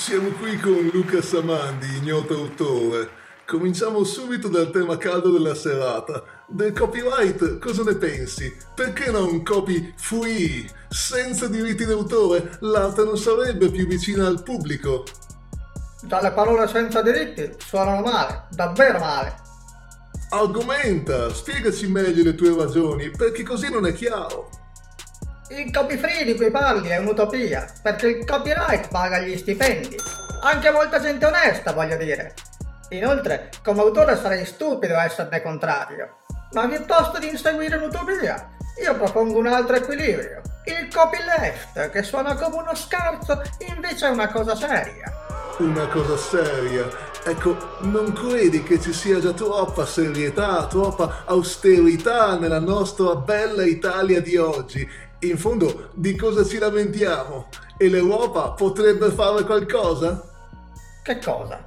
Siamo qui con Luca Samandi, ignoto autore. Cominciamo subito dal tema caldo della serata. Del copyright cosa ne pensi? Perché non copi free? Senza diritti d'autore l'arte non sarebbe più vicina al pubblico. Già le parole senza diritti suonano male, davvero male. Argomenta, spiegaci meglio le tue ragioni, perché così non è chiaro. Il copy free di cui parli è un'utopia, perché il copyright paga gli stipendi. Anche molta gente onesta, voglio dire. Inoltre, come autore sarei stupido a esserne contrario. Ma piuttosto di inseguire un'utopia, io propongo un altro equilibrio. Il copyleft, che suona come uno scherzo, invece è una cosa seria. Una cosa seria. Ecco, non credi che ci sia già troppa serietà, troppa austerità nella nostra bella Italia di oggi? In fondo, di cosa ci lamentiamo? E l'Europa potrebbe fare qualcosa? Che cosa?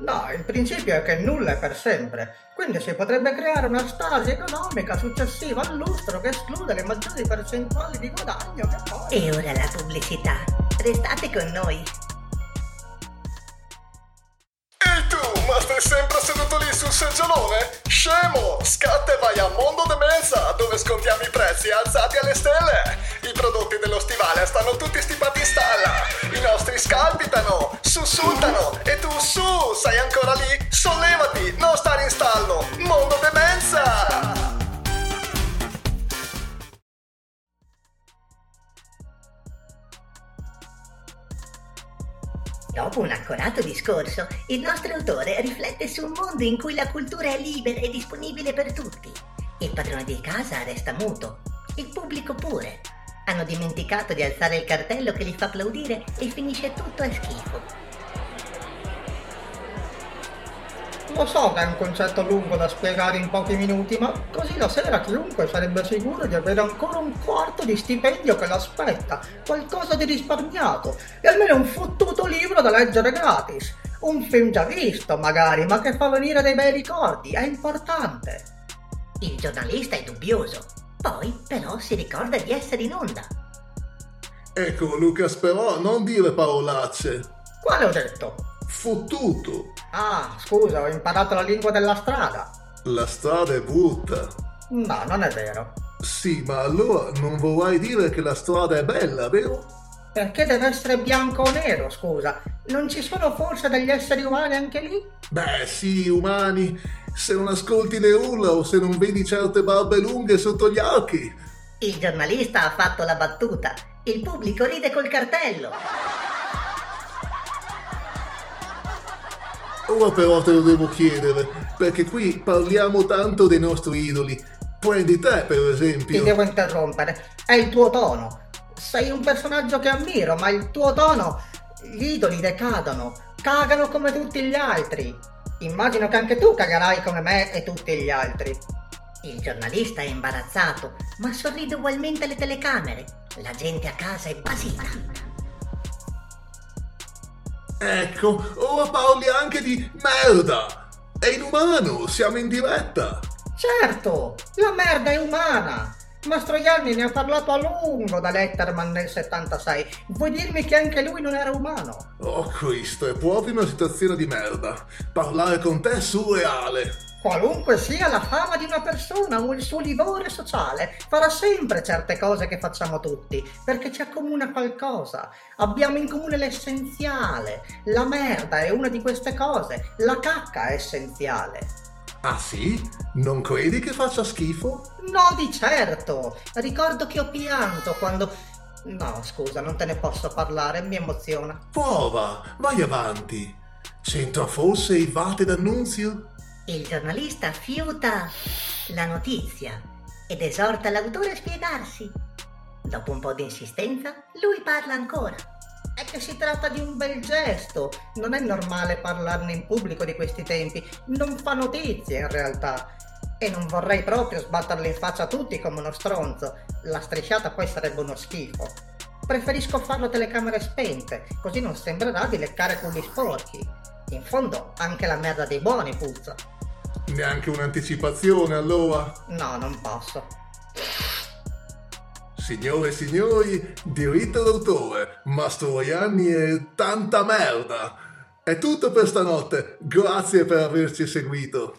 No, il principio è che nulla è per sempre, quindi si potrebbe creare una stasi economica successiva al lustro che esclude le maggiori percentuali di guadagno che poi... E ora la pubblicità. Restate con noi. Scemo! Scatta e vai a Mondo de Mesa, dove scontiamo i prezzi alzati alle stelle! I prodotti dello stivale stanno tutti stipati in stalla! I nostri scalpitano, sussultano e tu su, sei ancora lì? Sollevati, non stare in stallo! Dopo un accorato discorso, il nostro autore riflette su un mondo in cui la cultura è libera e disponibile per tutti. Il padrone di casa resta muto, il pubblico pure. Hanno dimenticato di alzare il cartello che li fa applaudire e finisce tutto a schifo. Lo so che è un concetto lungo da spiegare in pochi minuti, ma così la sera chiunque sarebbe sicuro di avere ancora un quarto di stipendio che l'aspetta, qualcosa di risparmiato e almeno un fottuto libro da leggere gratis. Un film già visto, magari, ma che fa venire dei bei ricordi, è importante. Il giornalista è dubbioso, poi però si ricorda di essere in onda. Ecco, Lucas, però non dire parolacce. Quale ho detto? Fottuto! Ah, scusa, ho imparato la lingua della strada. La strada è brutta. No, non è vero. Sì, ma allora non vorrai dire che la strada è bella, vero? Perché deve essere bianco o nero, scusa? Non ci sono forse degli esseri umani anche lì? Beh, sì, umani. Se non ascolti le urla o se non vedi certe barbe lunghe sotto gli occhi. Il giornalista ha fatto la battuta. Il pubblico ride col cartello. Ora però te lo devo chiedere, perché qui parliamo tanto dei nostri idoli. Prendi te, per esempio. Ti devo interrompere. È il tuo tono. Sei un personaggio che ammiro, ma il tuo tono. Gli idoli decadono. Cagano come tutti gli altri. Immagino che anche tu cagherai come me e tutti gli altri. Il giornalista è imbarazzato, ma sorride ugualmente alle telecamere. La gente a casa è basita. Ecco, ora parli anche di merda! È inumano, siamo in diretta! Certo, la merda è umana. Mastroianni ne ha parlato a lungo da Letterman nel 76. Vuoi dirmi che anche lui non era umano? Oh Cristo, è proprio una situazione di merda. Parlare con te è surreale. Qualunque sia la fama di una persona o il suo livore sociale, farà sempre certe cose che facciamo tutti, perché ci accomuna qualcosa. Abbiamo in comune l'essenziale. La merda è una di queste cose, la cacca è essenziale. Ah sì? Non credi che faccia schifo? No, di certo. Ricordo che ho pianto quando... No, scusa, non te ne posso parlare, mi emoziona. Prova, vai avanti. C'entra forse i vate d'annunzio? Il giornalista fiuta la notizia ed esorta l'autore a spiegarsi. Dopo un po' di insistenza, lui parla ancora. È che si tratta di un bel gesto. Non è normale parlarne in pubblico di questi tempi. Non fa notizie in realtà. E non vorrei proprio sbatterle in faccia a tutti come uno stronzo. La strisciata poi sarebbe uno schifo. Preferisco farlo a telecamere spente, così non sembrerà di leccare culli sporchi. In fondo, anche la merda dei buoni puzza. Neanche un'anticipazione allora? No, non posso. Signore e signori, diritto d'autore, Mastroianni e tanta merda! È tutto per stanotte, grazie per averci seguito.